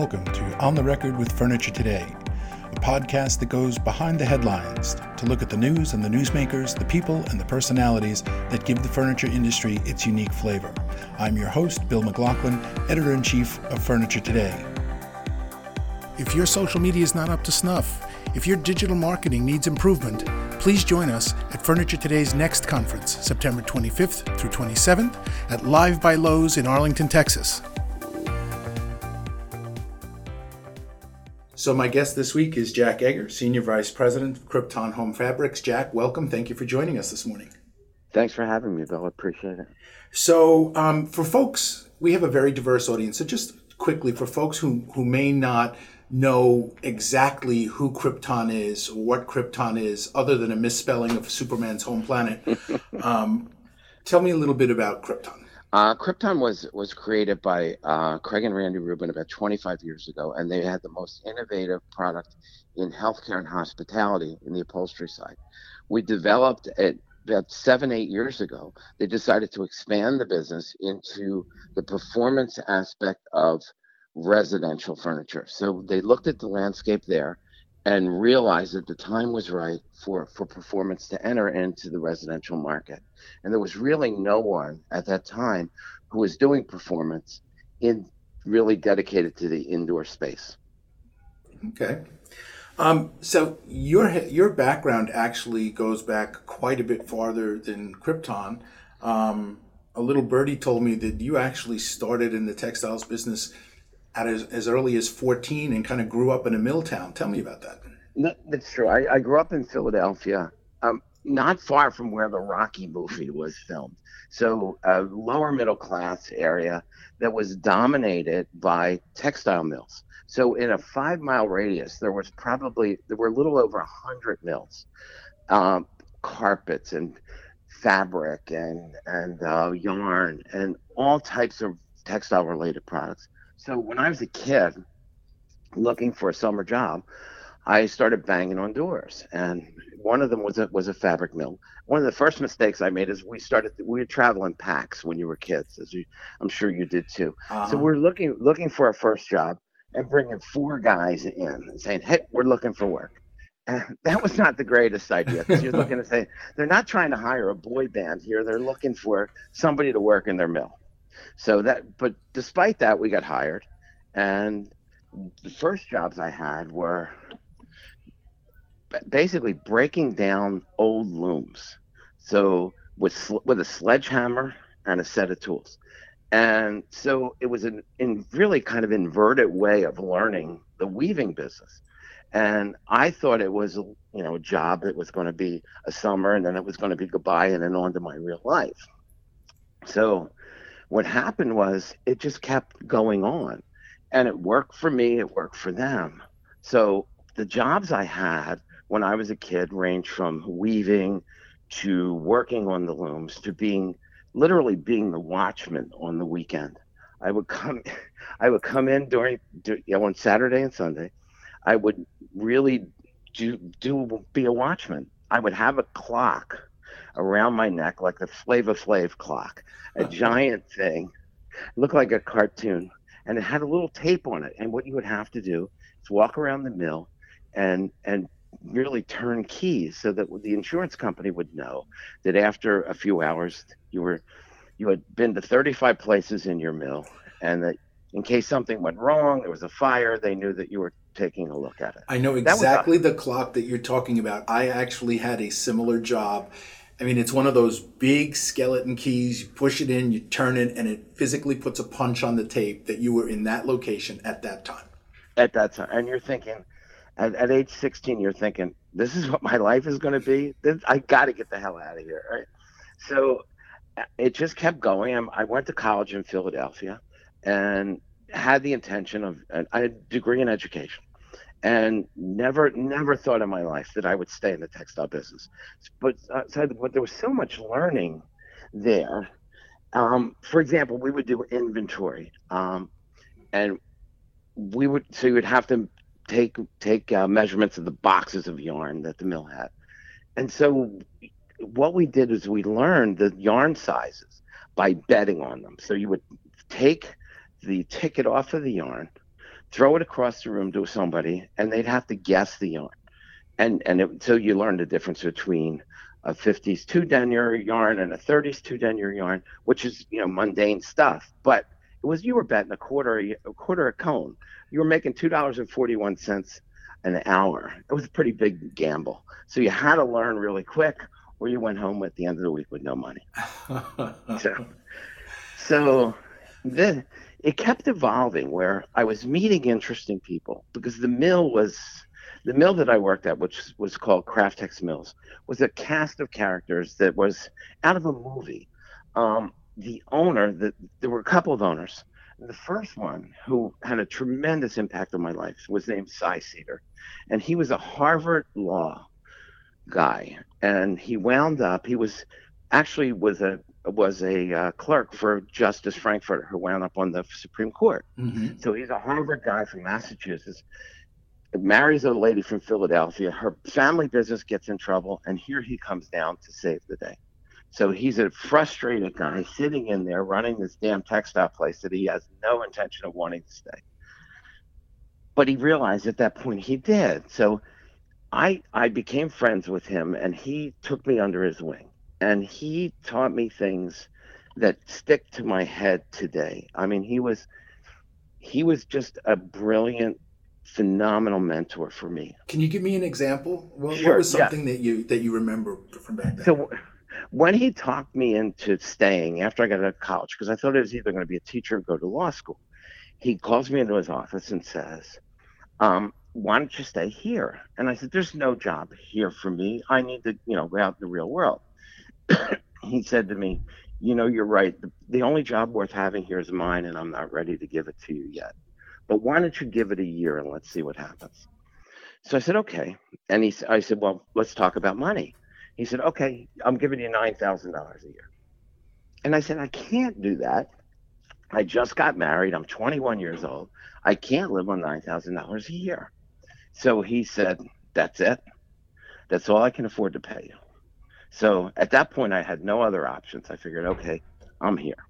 welcome to On the Record with Furniture Today, a podcast that goes behind the headlines to look at the news and the newsmakers, the people and the personalities that give the furniture industry its unique flavor. I'm your host, Bill McLaughlin, editor in chief of Furniture Today. If your social media is not up to snuff, if your digital marketing needs improvement, please join us at Furniture Today's next conference, September 25th through 27th at Live by Loews in Arlington, Texas. So, my guest this week is Jack Egger, Senior Vice President of Crypton Home Fabrics. Jack, welcome. Thank you for joining us this morning. Thanks for having me, Bill. I appreciate it. So, um, for folks, we have a very diverse audience. So, just quickly, for folks who, who may not know exactly who Crypton is or what Crypton is, other than a misspelling of Superman's home planet, um, tell me a little bit about Crypton. Uh, Crypton was was created by uh, Craig and Randy Rubin about 25 years ago, and they had the most innovative product in healthcare and hospitality in the upholstery side. We developed it about seven, eight years ago. They decided to expand the business into the performance aspect of residential furniture. So they looked at the landscape there and realized that the time was right for, for performance to enter into the residential market. And there was really no one at that time who was doing performance in really dedicated to the indoor space. Okay. Um, so your your background actually goes back quite a bit farther than Crypton. Um, a little birdie told me that you actually started in the textiles business at as, as early as 14 and kind of grew up in a mill town. Tell me about that. No, that's true. I, I, grew up in Philadelphia, um, not far from where the Rocky movie was filmed. So, a lower middle class area that was dominated by textile mills. So, in a five mile radius, there was probably, there were a little over 100 mills, um, carpets and fabric and, and uh, yarn and all types of textile related products. So when I was a kid looking for a summer job, I started banging on doors, and one of them was a was a fabric mill. One of the first mistakes I made is we started we were traveling packs when you were kids, as you I'm sure you did too. Uh-huh. So we're looking looking for a first job and bringing four guys in and saying, "Hey, we're looking for work." And that was not the greatest idea because you're looking to say they're not trying to hire a boy band here; they're looking for somebody to work in their mill. So that, but despite that, we got hired, and the first jobs I had were basically breaking down old looms. So with with a sledgehammer and a set of tools, and so it was an in really kind of inverted way of learning the weaving business. And I thought it was, you know, a job that was going to be a summer and then it was going to be goodbye and then on to my real life. So what happened was it just kept going on and it worked for me it worked for them. So the jobs i had when i was a kid ranged from weaving to working on the looms to being literally being the watchman on the weekend. I would come i would come in during you know, on saturday and sunday i would really do do be a watchman. I would have a clock around my neck like the Flavor Flav clock, a uh-huh. giant thing, looked like a cartoon, and it had a little tape on it. And what you would have to do is walk around the mill and and really turn keys so that the insurance company would know that after a few hours you were you had been to 35 places in your mill and that in case something went wrong there was a fire they knew that you were taking a look at it. I know exactly the clock that you're talking about. I actually had a similar job I mean, it's one of those big skeleton keys. You push it in, you turn it, and it physically puts a punch on the tape that you were in that location at that time. At that time. And you're thinking, at, at age 16, you're thinking, this is what my life is going to be. This, I got to get the hell out of here. Right. So uh, it just kept going. I went to college in Philadelphia and had the intention of, I had a degree in education and never never thought in my life that I would stay in the textile business. But uh, so, but there was so much learning there. Um, for example, we would do inventory, um, and we would so you would have to take take uh, measurements of the boxes of yarn that the mill had, and so what we did is we learned the yarn sizes by betting on them. So you would take the ticket off of the yarn throw it across the room to somebody, and they'd have to guess the yarn. And and it, so you learn the difference between a 50s two denier yarn and a 30s two denier yarn, which is you know mundane stuff, but it was you were betting a quarter a quarter a cone. You were making two dollars and forty one cents an hour. It was a pretty big gamble. So you had to learn really quick, or you went home at the end of the week with no money. so, so then it kept evolving where I was meeting interesting people because the mill was the mill that I worked at, which was called Craftex Mills, was a cast of characters that was out of a movie. Um, the owner, the, there were a couple of owners. The first one, who had a tremendous impact on my life, was named Cy Cedar, and he was a Harvard Law guy, and he wound up. He was actually was a was a uh, clerk for Justice Frankfurter, who wound up on the Supreme Court. Mm-hmm. So he's a Harvard guy from Massachusetts. Marries a lady from Philadelphia. Her family business gets in trouble, and here he comes down to save the day. So he's a frustrated guy sitting in there running this damn textile place that he has no intention of wanting to stay. But he realized at that point he did. So I I became friends with him and he took me under his wing and he taught me things that stick to my head today. I mean, he was he was just a brilliant phenomenal mentor for me. Can you give me an example? What, sure, what was something yeah. that you that you remember from back then? So when he talked me into staying after I got out of college, because I thought I was either going to be a teacher or go to law school, he calls me into his office and says, um, why don't you stay here? And I said, there's no job here for me. I need to, you know, go out in the real world. he said to me, you know, you're right. The, the only job worth having here is mine, and I'm not ready to give it to you yet. But why don't you give it a year and let's see what happens? So I said, okay. And he, I said, well, let's talk about money. He said, okay, I'm giving you $9,000 a year. And I said, I can't do that. I just got married. I'm 21 years old. I can't live on $9,000 a year. So he said, that's it. That's all I can afford to pay you. So at that point, I had no other options. I figured, okay, I'm here.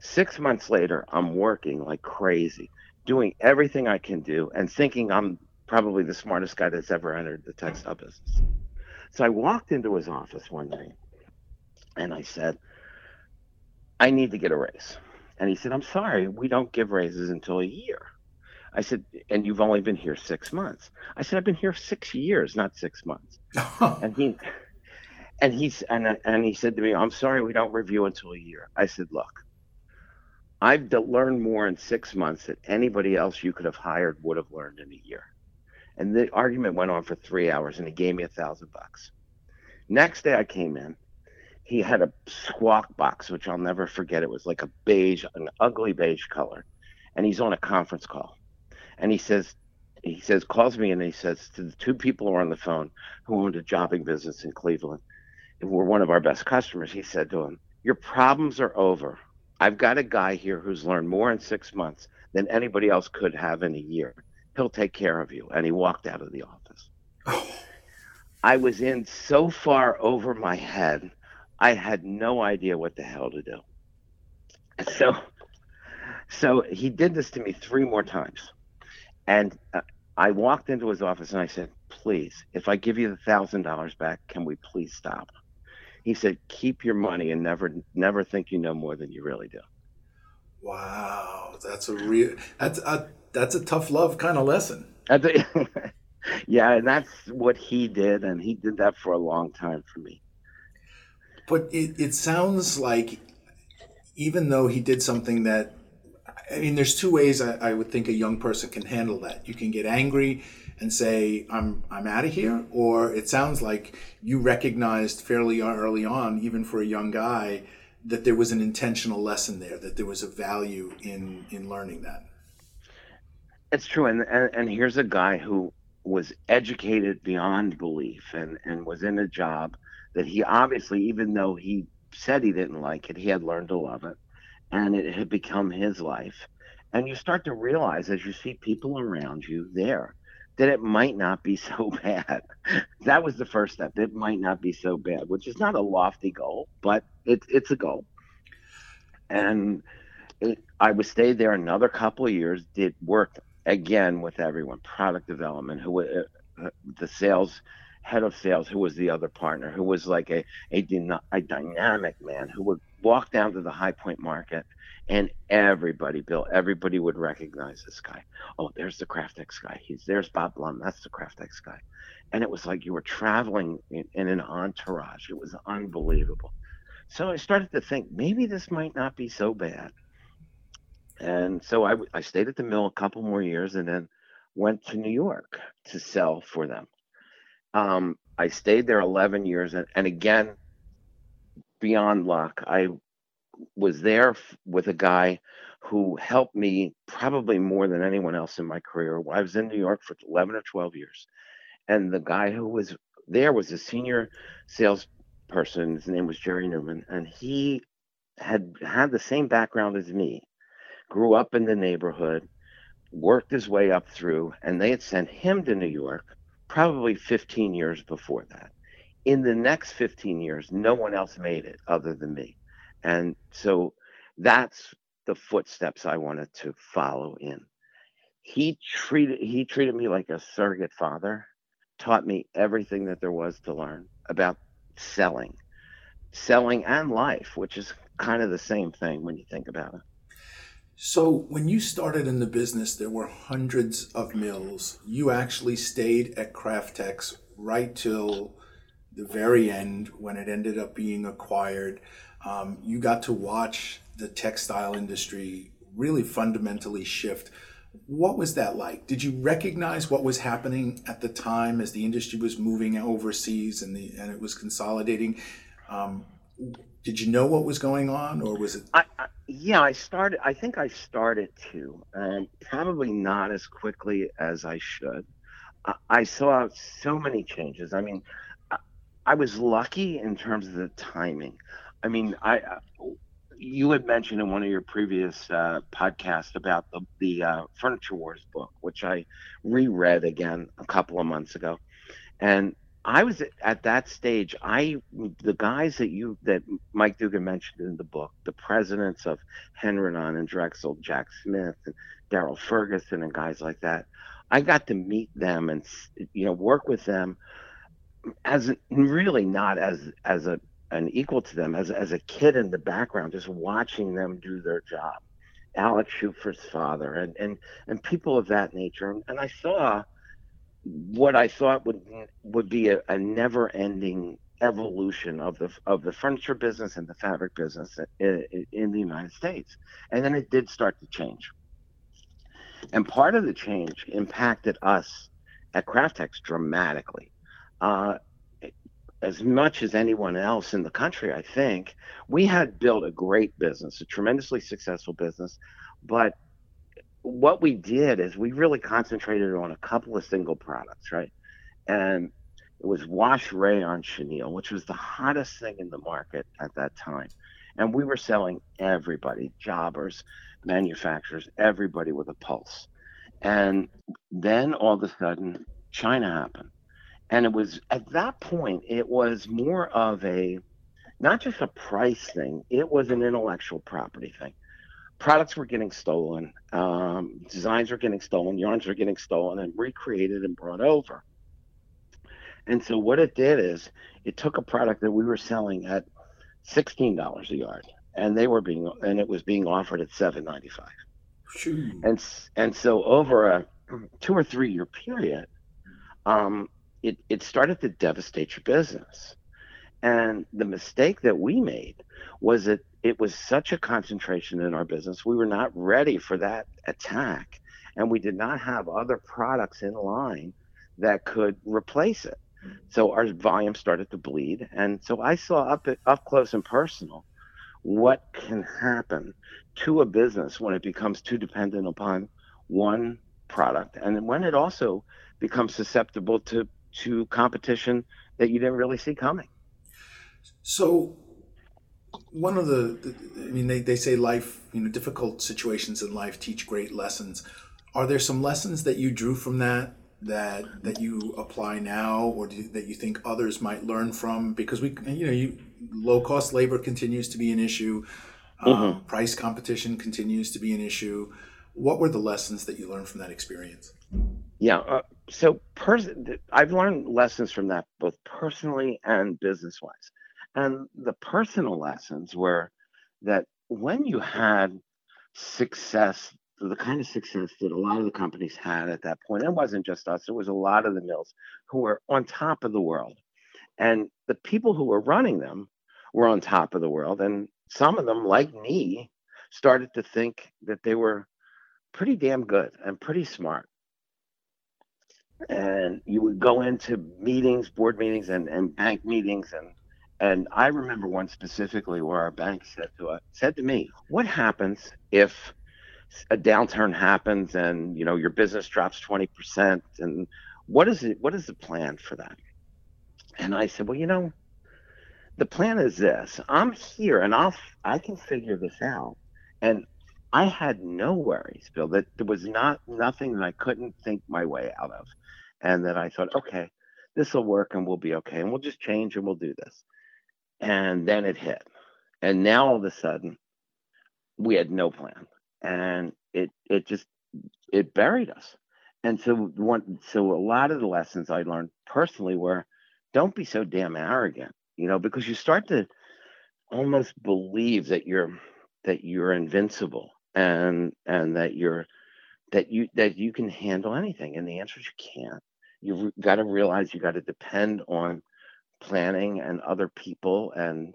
Six months later, I'm working like crazy, doing everything I can do and thinking I'm probably the smartest guy that's ever entered the textile business. So I walked into his office one day and I said, I need to get a raise. And he said, I'm sorry, we don't give raises until a year. I said, and you've only been here six months. I said, I've been here six years, not six months. and he, and he's, and, and he said to me, I'm sorry, we don't review until a year. I said, look, I've learned more in six months than anybody else you could have hired would have learned in a year. And the argument went on for three hours, and he gave me a thousand bucks. Next day, I came in. He had a squawk box, which I'll never forget. It was like a beige, an ugly beige color, and he's on a conference call, and he says, he says, calls me, and he says to the two people who are on the phone who owned a jobbing business in Cleveland, and were one of our best customers. He said to him, "Your problems are over. I've got a guy here who's learned more in six months than anybody else could have in a year." he'll take care of you. And he walked out of the office. Oh. I was in so far over my head, I had no idea what the hell to do. So, so he did this to me three more times, and uh, I walked into his office and I said, "Please, if I give you the thousand dollars back, can we please stop?" He said, "Keep your money and never, never think you know more than you really do." Wow, that's a real that's a that's a tough love kind of lesson. yeah, and that's what he did, and he did that for a long time for me. But it, it sounds like even though he did something that I mean, there's two ways I, I, would think a young person can handle that. You can get angry and say, "I'm I'm out of here," or it sounds like you recognized fairly early on, even for a young guy, that there was an intentional lesson there, that there was a value in in learning that. It's true, and, and and here's a guy who was educated beyond belief, and and was in a job that he obviously, even though he said he didn't like it, he had learned to love it, and it had become his life. And you start to realize as you see people around you there that it might not be so bad. that was the first step. It might not be so bad, which is not a lofty goal, but it's it's a goal. And it, I was stayed there another couple of years, did work again with everyone, product development, who uh, uh, the sales head of sales, who was the other partner, who was like a a, a dynamic man who would walk down to the High Point Market, and everybody, Bill, everybody would recognize this guy. Oh, there's the Craftex guy. He's there's Bob Blum. That's the Craftex guy. And it was like you were traveling in, in an entourage. It was unbelievable. So I started to think maybe this might not be so bad. And so I, I stayed at the mill a couple more years and then went to New York to sell for them. Um, I stayed there 11 years. And, and again, beyond luck, I was there f- with a guy who helped me probably more than anyone else in my career. I was in New York for 11 or 12 years. And the guy who was there was a senior salesperson. His name was Jerry Newman. And he had had the same background as me grew up in the neighborhood, worked his way up through, and they had sent him to New York probably 15 years before that. In the next 15 years, no one else made it other than me. And so that's the footsteps I wanted to follow in. He treated he treated me like a surrogate father, taught me everything that there was to learn about selling, selling and life, which is kind of the same thing when you think about it. So, when you started in the business, there were hundreds of mills. You actually stayed at Craftex right till the very end when it ended up being acquired. Um, you got to watch the textile industry really fundamentally shift. What was that like? Did you recognize what was happening at the time as the industry was moving overseas and the and it was consolidating? Um, did you know what was going on, or was it? I, I, yeah, I started. I think I started to, um, probably not as quickly as I should. I, I saw so many changes. I mean, I, I, was lucky in terms of the timing. I mean, I you had mentioned in one of your previous uh, podcasts about the the uh, Furniture Wars book, which I reread again a couple of months ago, and I was at that stage. I the guys that you that Mike Dugan mentioned in the book, the presidents of Henredon and Drexel, Jack Smith and Daryl Ferguson and guys like that. I got to meet them and you know work with them as really not as as a an equal to them as as a kid in the background, just watching them do their job. Alex Shuford's father and and and people of that nature, and I saw what I thought would would be a, a never ending evolution of the of the furniture business and the fabric business in, in, the United States, and then it did start to change. And part of the change impacted us at Craftex dramatically. Uh, as much as anyone else in the country, I think, we had built a great business, a tremendously successful business, but what we did is we really concentrated on a couple of single products, right? And it was wash rayon chenille, which was the hottest thing in the market at that time. And we were selling everybody, jobbers, manufacturers, everybody with a pulse. And then all of a sudden, China happened. And it was at that point, it was more of a not just a price thing, it was an intellectual property thing products were getting stolen, um, designs were getting stolen, yarns were getting stolen and recreated and brought over. And so what it did is it took a product that we were selling at sixteen dollars a yard, and they were being and it was being offered at seven ninety five. And and so over a two or three year period, um, it it started to devastate your business. And the mistake that we made was that it was such a concentration in our business. We were not ready for that attack, and we did not have other products in line that could replace it. So our volume started to bleed, and so I saw up up close and personal what can happen to a business when it becomes too dependent upon one product, and when it also becomes susceptible to to competition that you didn't really see coming. So one of the, the, i mean they, they say life you know difficult situations in life teach great lessons are there some lessons that you drew from that that that you apply now or do, that you think others might learn from because we you know you low cost labor continues to be an issue um, mm-hmm. price competition continues to be an issue What were the lessons that you learned from that experience? Yeah, uh, so pers- I've learned lessons from that both personally and business wise. And the personal lessons were that when you had success, the kind of success that a lot of the companies had at that point, it wasn't just us, it was a lot of the mills who were on top of the world. And the people who were running them were on top of the world. And some of them, like me, started to think that they were pretty damn good and pretty smart. And you would go into meetings, board meetings, and, and bank meetings, and and I remember one specifically where our bank said to us, said to me, "What happens if a downturn happens and you know your business drops twenty percent? And what is it? What is the plan for that?" And I said, "Well, you know, the plan is this i'm here and i'll i can figure this out and i had no worries bill. That there was not nothing that i couldn't think my way out of. And that i thought okay this will work and we'll be okay and we'll just change and we'll do this. And then it hit. And now all of a sudden we had no plan. And it it just it buried us. And so one so a lot of the lessons i learned personally were don't be so damn arrogant you know, because you start to almost believe that you're that you're invincible and and that you're that you that you can handle anything and the answer is you can't you've got to realize you got to depend on planning and other people and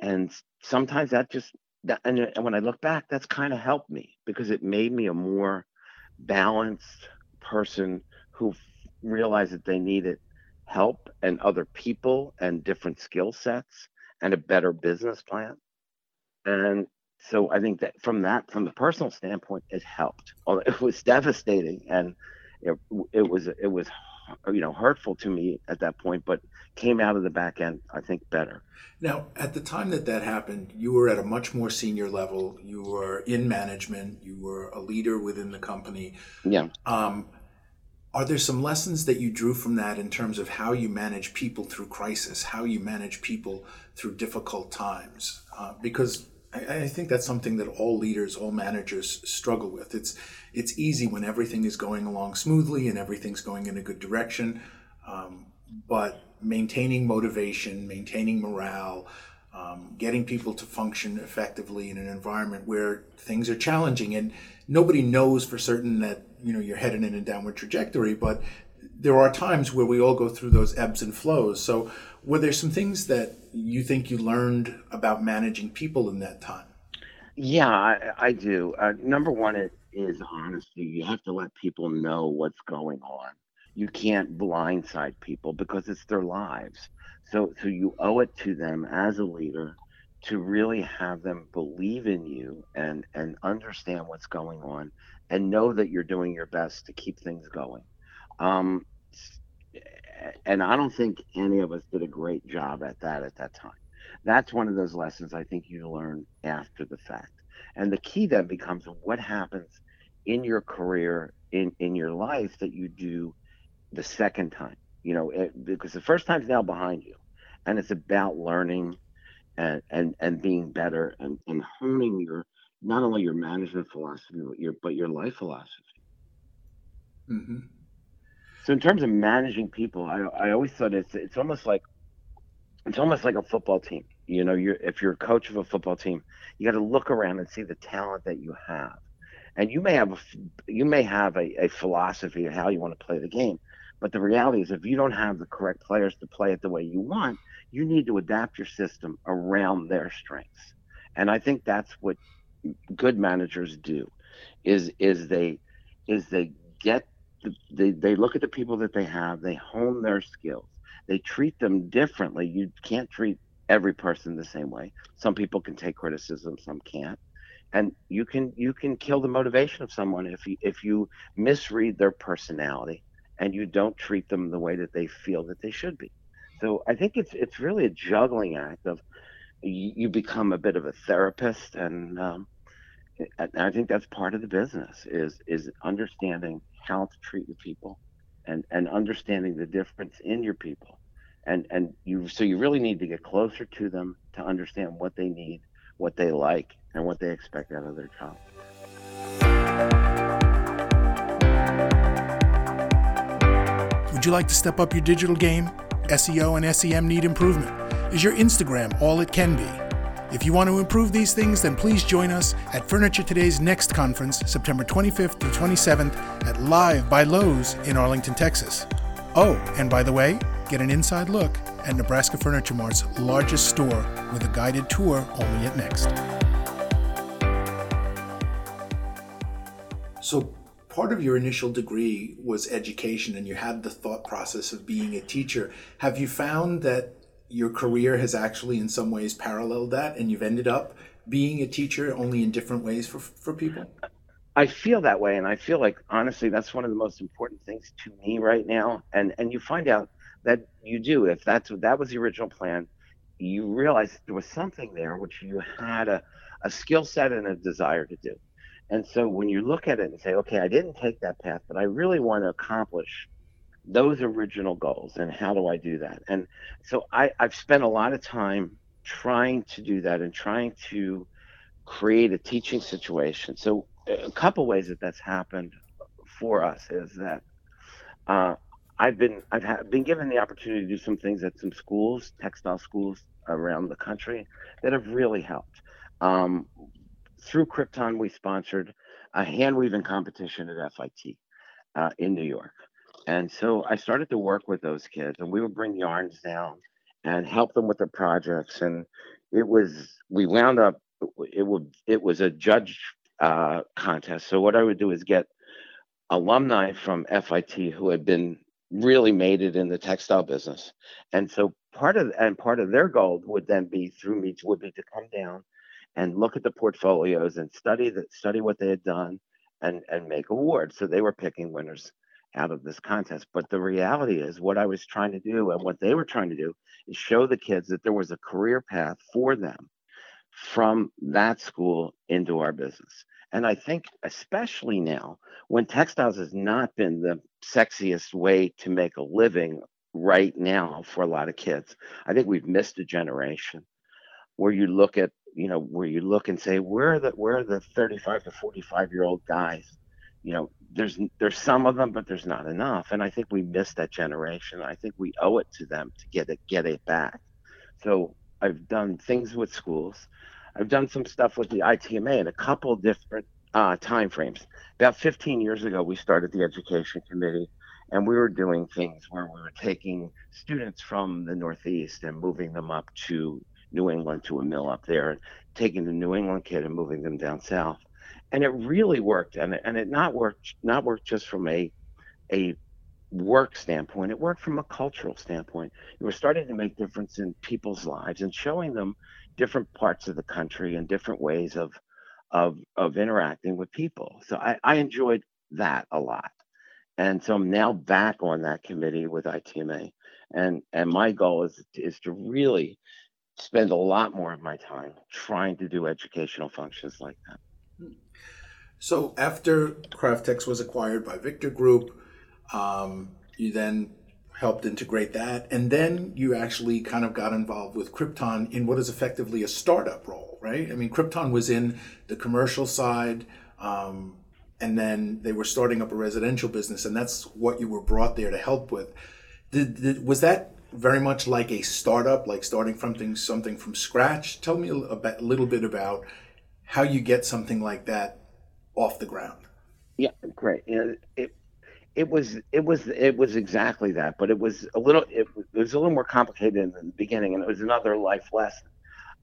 and sometimes that just that and, and when i look back that's kind of helped me because it made me a more balanced person who realized that they needed help and other people and different skill sets and a better business plan. And so I think that from that, from the personal standpoint, it helped. It was devastating and it, it was it was you know hurtful to me at that point, but came out of the back end I think better. Now, at the time that that happened, you were at a much more senior level. You were in management. You were a leader within the company. Yeah. Um, are there some lessons that you drew from that in terms of how you manage people through crisis, how you manage people through difficult times? Uh, because I, I, think that's something that all leaders, all managers struggle with. It's it's easy when everything is going along smoothly and everything's going in a good direction, um, but maintaining motivation, maintaining morale, um, getting people to function effectively in an environment where things are challenging and nobody knows for certain that you know you're headed in a downward trajectory but there are times where we all go through those ebbs and flows so were there some things that you think you learned about managing people in that time? Yeah i, I do. Uh, number one is honesty. You have to let people know what's going on. You can't blindside people because it's their lives. So so you owe it to them as a leader to really have them believe in you and and understand what's going on and know that you're doing your best to keep things going. Um, and I don't think any of us did a great job at that at that time. That's one of those lessons I think you learn after the fact. And the key then becomes what happens in your career, in, in your life that you do the second time. You know, it, because the first time's now behind you. And it's about learning and, and, and being better and, and honing your not only your management philosophy, but your but your life philosophy. Mm-hmm. So in terms of managing people, I I always thought it's it's almost like it's almost like a football team. You know, you're if you're a coach of a football team, you got to look around and see the talent that you have, and you may have a you may have a, a philosophy of how you want to play the game, but the reality is if you don't have the correct players to play it the way you want, you need to adapt your system around their strengths, and I think that's what good managers do is is they is they get they, they look at the people that they have they hone their skills they treat them differently. You can't treat every person the same way. Some people can take criticism some can't. And you can you can kill the motivation of someone if you if you misread their personality and you don't treat them the way that they feel that they should be. So i think it's it's really a juggling act of you, you become a bit of a therapist and um, I think that's part of the business is is understanding how to treat your people and and understanding the difference in your people and and you so you really need to get closer to them to understand what they need what they like and what they expect out of their job Would you like to step up your digital game? SEO and SEM need improvement. Is your Instagram all it can be? If you want to improve these things, then please join us at Furniture Today's next conference, September 25th to 27th at Live by Loews in Arlington, Texas. Oh, and by the way, get an inside look at Nebraska Furniture Mart's largest store with a guided tour only at Next. So, part of your initial degree was education, and you had the thought process of being a teacher. Have you found that your career has actually, in some ways, paralleled that, and you've ended up being a teacher only in different ways for, for people? I feel that way, and I feel like honestly, that's one of the most important things to me right now. And and you find out that you do if that's that was the original plan. You realize there was something there which you had a, a skill set and a desire to do. And so when you look at it and say, okay, I didn't take that path, but I really want to accomplish those original goals and how do I do that? And so I, I've spent a lot of time trying to do that and trying to create a teaching situation. So a couple ways that that's happened for us is that uh, I've been I've ha- been given the opportunity to do some things at some schools, textile schools around the country that have really helped. Um, through Crypton, we sponsored a hand weaving competition at FIT uh, in New York. And so I started to work with those kids, and we would bring yarns down and help them with their projects. And it was we wound up it would it was a judge uh, contest. So what I would do is get alumni from FIT who had been really made it in the textile business, and so part of and part of their goal would then be through me would be to come down and look at the portfolios and study that study what they had done and and make awards. So they were picking winners out of this contest. But the reality is, what I was trying to do and what they were trying to do is show the kids that there was a career path for them from that school into our business. And I think, especially now, when textiles has not been the sexiest way to make a living right now for a lot of kids, I think we've missed a generation where you look at, you know, where you look and say, where are the where are the 35 to 45 year old guys you know there's there's some of them but there's not enough. And i think we missed that generation. I think we owe it to them to get it get it back. So i've done things with schools. I've done some stuff with the itma in a couple different uh, time frames. About 15 years ago we started the education committee and we were doing things where we were taking students from the northeast and moving them up to new england to a mill up there and taking the new england kid and moving them down south and it really worked and it, and it not worked not worked just from a a work standpoint it worked from a cultural standpoint. You were starting to make difference in people's lives and showing them different parts of the country and different ways of of of interacting with people. So i i enjoyed that a lot. And so i'm now back on that committee with itma and and my goal is is to really spend a lot more of my time trying to do educational functions like that hmm. So after Craftex was acquired by Victor Group, um, you then helped integrate that, and then you actually kind of got involved with Crypton in what is effectively a startup role, right? I mean, Crypton was in the commercial side, um, and then they were starting up a residential business, and that's what you were brought there to help with. Did, did was that very much like a startup, like starting something something from scratch? Tell me a, a little bit about how you get something like that off the ground. Yeah, great. it it was it was it was exactly that, but it was a little it, it was a little more complicated in the beginning, and it was another life lesson.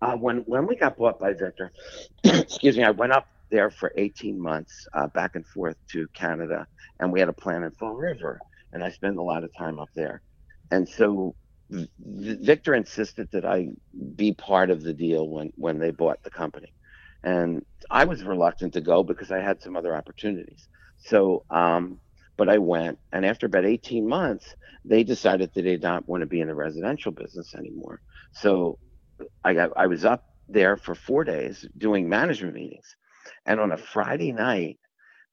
Uh, when when we got bought by Victor, excuse me, I went up there for 18 months, uh, back and forth to Canada, and we had a plant in Fall River, and I spent a lot of time up there, and so Victor insisted that I be part of the deal when when they bought the company, and I was reluctant to go because I had some other opportunities. So, um, but I went, and after about 18 months, they decided that they did not want to be in the residential business anymore. So, I got I was up there for four days doing management meetings, and on a Friday night,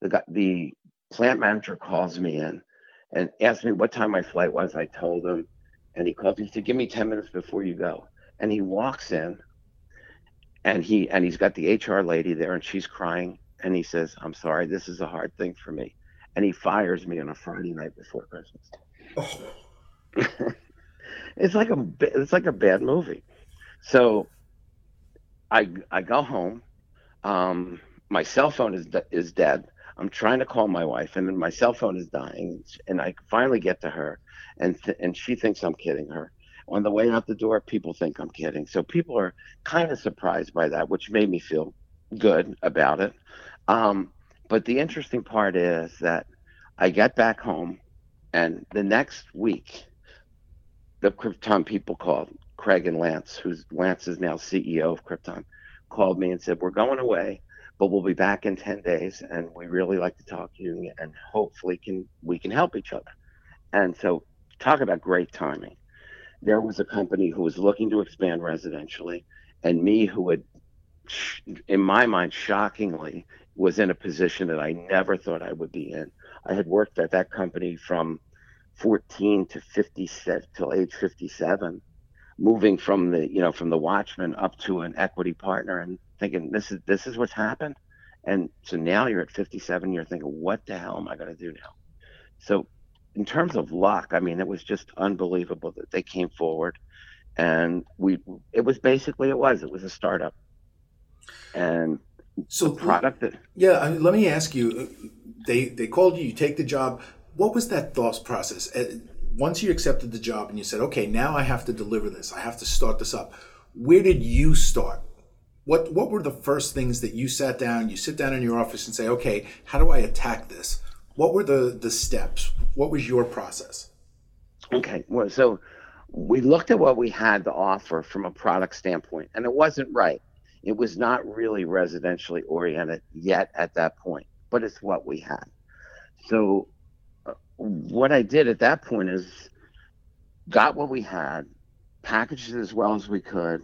the the plant manager calls me in and asked me what time my flight was. I told him, and he called me. He said, "Give me 10 minutes before you go." And he walks in and he and he's got the HR lady there, and she's crying, and he says, "I'm sorry, this is a hard thing for me," and he fires me on a Friday night before Christmas. Oh. it's like a it's like a bad movie. So I I go home. Um, my cell phone is is dead. I'm trying to call my wife, and then my cell phone is dying, and I finally get to her, and th- and she thinks I'm kidding her. On the way out the door, people think I'm kidding. So people are kind of surprised by that, which made me feel good about it. Um, but the interesting part is that I get back home, and the next week, the Crypton people called Craig and Lance, who's Lance is now CEO of Crypton, called me and said, "We're going away, but we'll be back in 10 days, and we really like to talk to you, and hopefully can we can help each other." And so, talk about great timing. There was a company who was looking to expand residentially, and me, who had, in my mind, shockingly, was in a position that I never thought I would be in. I had worked at that company from 14 to 57 till age 57 moving from the you know from the watchman up to an equity partner and thinking this is this is what's happened and so now you're at 57 you're thinking what the hell am i going to do now so in terms of luck i mean it was just unbelievable that they came forward and we it was basically it was it was a startup and so product that yeah I mean, let me ask you they they called you you take the job what was that thought process? Uh, once you accepted the job and you said, okay, now I have to deliver this, I have to start this up. Where did you start? What what were the first things that you sat down? You sit down in your office and say, okay, how do I attack this? What were the the steps? What was your process? Okay, well, so we looked at what we had to offer from a product standpoint, and it wasn't right. It was not really residentially oriented yet at that point, but it's what we had. So what I did at that point is got what we had, packaged it as well as we could.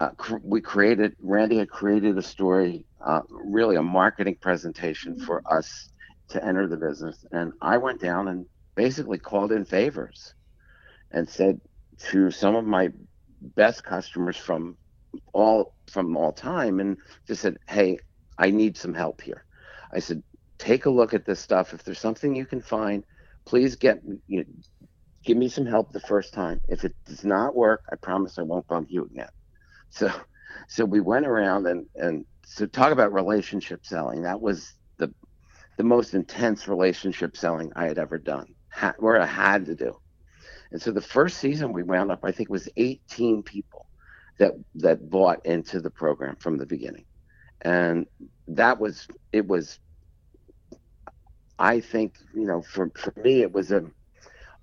Uh, cr- we created, Randy had created a story, uh, really a marketing presentation for us to enter the business. And I went down and basically called in favors and said to some of my best customers from all from all time and just said, Hey, I need some help here. I said, take a look at this stuff. If there's something you can find, please get you know, give me some help the first time. If it does not work, I promise I won't bump you again. So, so we went around and and so talk about relationship selling. That was the the most intense relationship selling I had ever done, or I had to do. And so the first season we wound up, I think, was 18 people that that bought into the program from the beginning, and that was it was I think, you know, for, for me, it was a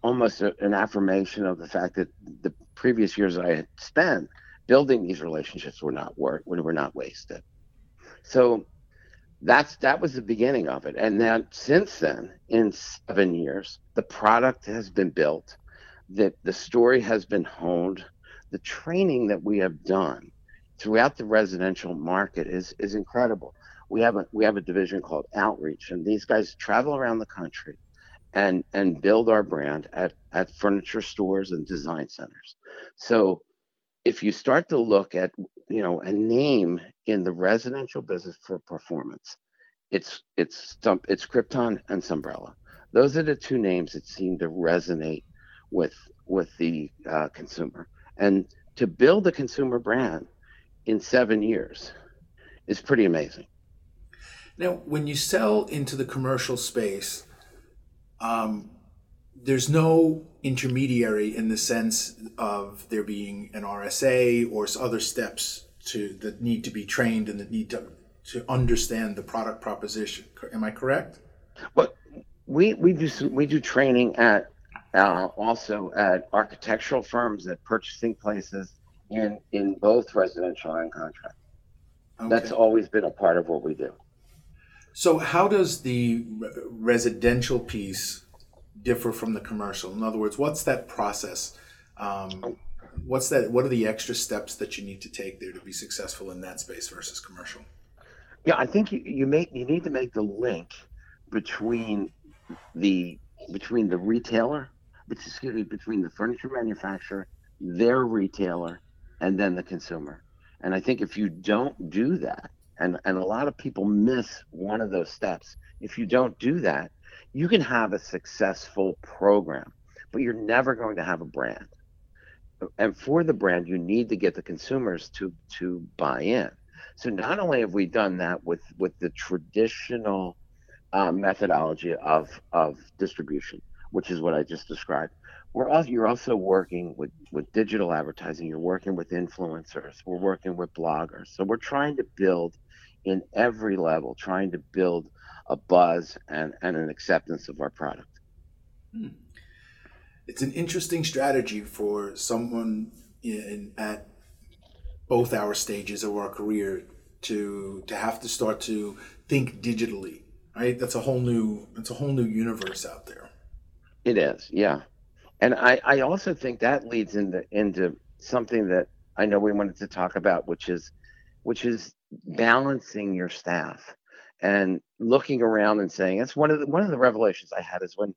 almost a, an affirmation of the fact that the previous years I had spent building these relationships were not work were not wasted. So that's that was the beginning of it. And then since then, in seven years, the product has been built, that the story has been honed, the training that we have done throughout the residential market is is incredible we have a we have a division called outreach and these guys travel around the country and and build our brand at at furniture stores and design centers so if you start to look at you know a name in the residential business for performance. It's it's it's Crypton and Sunbrella those are the two names that seem to resonate with with the uh, consumer. And to build a consumer brand in seven years is pretty amazing. Now, when you sell into the commercial space, um, there's no intermediary in the sense of there being an RSA or other steps to that need to be trained and that need to to understand the product proposition. Am I correct? Well, we we do some, we do training at uh, also at architectural firms, at purchasing places, in in both residential and contract. Okay. That's always been a part of what we do. So, how does the residential piece differ from the commercial? In other words, what's that process? Um, what's that? What are the extra steps that you need to take there to be successful in that space versus commercial? Yeah, I think you, you make you need to make the link between the between the retailer, excuse me, between the furniture manufacturer, their retailer, and then the consumer. And I think if you don't do that, And, and a lot of people miss one of those steps. If you don't do that, you can have a successful program, but you're never going to have a brand. And for the brand, you need to get the consumers to to buy in. So not only have we done that with with the traditional uh, methodology of of distribution, which is what I just described, we're also you're also working with with digital advertising. You're working with influencers. We're working with bloggers. So we're trying to build in every level, trying to build a buzz and, and an acceptance of our product. Hmm. It's an interesting strategy for someone in, at both our stages of our career to to have to start to think digitally, right? That's a whole new it's a whole new universe out there. It is, yeah. And I, I also think that leads into into something that I know we wanted to talk about, which is which is balancing your staff and looking around and saying that's one of the one of the revelations I had is when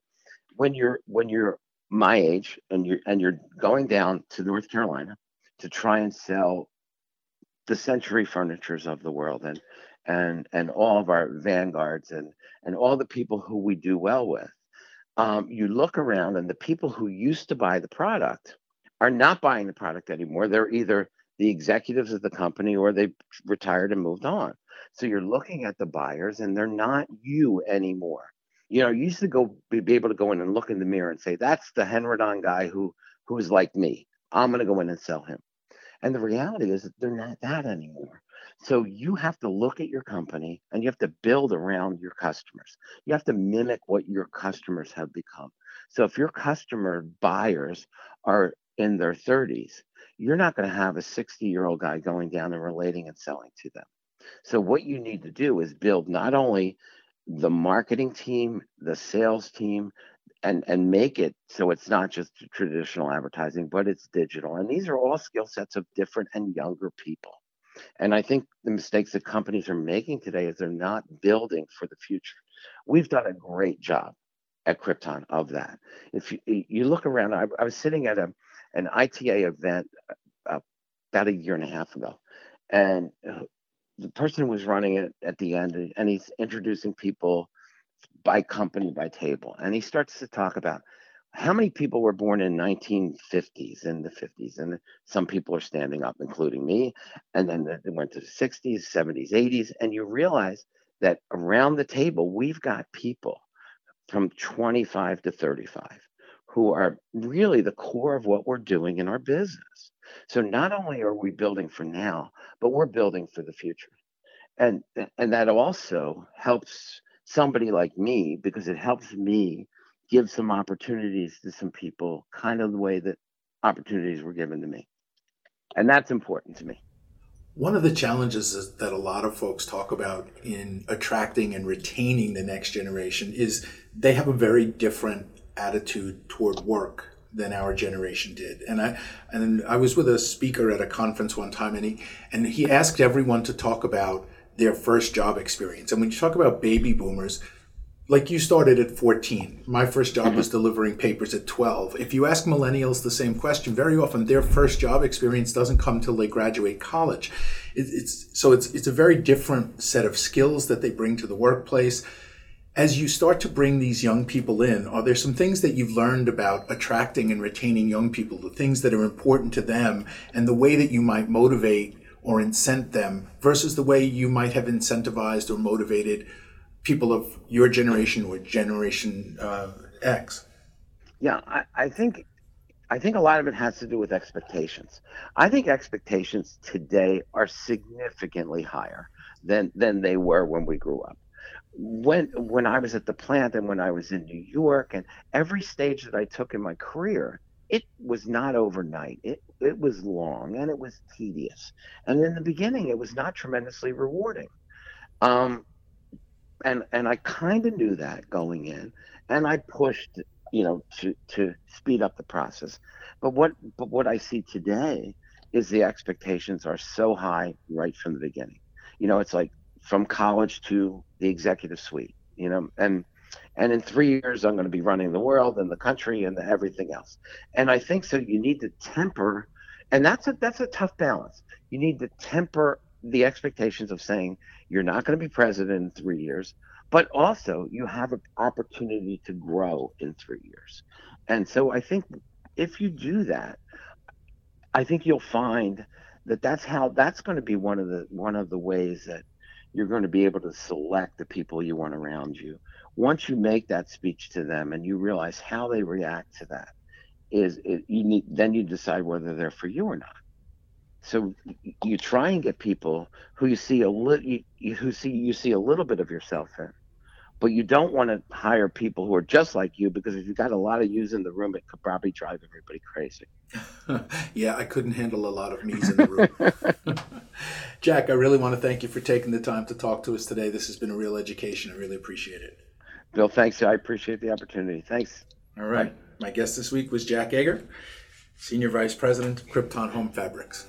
when you're when you're my age and you're and you're going down to North Carolina to try and sell the century furnitures of the world and and and all of our vanguards and and all the people who we do well with um, you look around and the people who used to buy the product are not buying the product anymore. They're either the executives of the company or they retired and moved on so you're looking at the buyers and they're not you anymore you know you used to go be, be able to go in and look in the mirror and say that's the henredon guy who who's like me i'm to go in and sell him and the reality is that they're not that anymore. So you have to look at your company and you have to build around your customers. You have to mimic what your customers have become. So if your customer buyers are in their 30s, you're not going to have a 60 year old guy going down and relating and selling to them. So what you need to do is build not only the marketing team, the sales team, and and make it so it's not just traditional advertising but it's digital. And these are all skill sets of different and younger people. And i think the mistakes that companies are making today is they're not building for the future. We've done a great job at Crypton of that. If you, you look around I, I was sitting at a an ita event uh, about a year and a half ago. And uh, the person was running it at the end and he's introducing people by company by table. And he starts to talk about how many people were born in 1950s in the 50s and some people are standing up including me. And then it went to the 60s 70s 80s and you realize that around the table we've got people from 25 to 35 who are really the core of what we're doing in our business so not only are we building for now but we're building for the future and and that also helps somebody like me because it helps me give some opportunities to some people, kind of the way that opportunities were given to me. And that's important to me. One of the challenges that a lot of folks talk about in attracting and retaining the next generation is they have a very different attitude toward work than our generation did. And I and I was with a speaker at a conference one time and he and he asked everyone to talk about their first job experience. And when you talk about baby boomers, like you started at 14. My first job mm-hmm. was delivering papers at 12. If you ask millennials the same question, very often their first job experience doesn't come till they graduate college. It, it's so it's it's a very different set of skills that they bring to the workplace. As you start to bring these young people in, are there some things that you've learned about attracting and retaining young people, the things that are important to them, and the way that you might motivate or incent them versus the way you might have incentivized or motivated people of your generation or generation uh, X? Yeah, I, I think I think a lot of it has to do with expectations. I think expectations today are significantly higher than than they were when we grew up. When when I was at the plant and when I was in New York and every stage that I took in my career, it was not overnight. It it was long and it was tedious. And in the beginning, it was not tremendously rewarding. Um, and and I kind of knew that going in, and I pushed, you know, to to speed up the process. But what but what I see today is the expectations are so high right from the beginning. You know, it's like from college to the executive suite. You know, and and in three years i'm going to be running the world and the country and the everything else and i think so you need to temper and that's a that's a tough balance you need to temper the expectations of saying you're not going to be president in three years, but also you have an opportunity to grow in three years. And so I think if you do that, I think you'll find that that's how that's going to be one of the one of the ways that you're going to be able to select the people you want around you. Once you make that speech to them and you realize how they react to that, is it, you need then you decide whether they're for you or not. So you try and get people who you see a little, who see you see a little bit of yourself in, but you don't want to hire people who are just like you because if you've got a lot of yous in the room, it could probably drive everybody crazy. yeah, I couldn't handle a lot of me's in the room. Jack, I really want to thank you for taking the time to talk to us today. This has been a real education. I really appreciate it. Bill, thanks. I appreciate the opportunity. Thanks. All right. Bye. My guest this week was Jack Ager, Senior Vice President, Crypton Home Fabrics.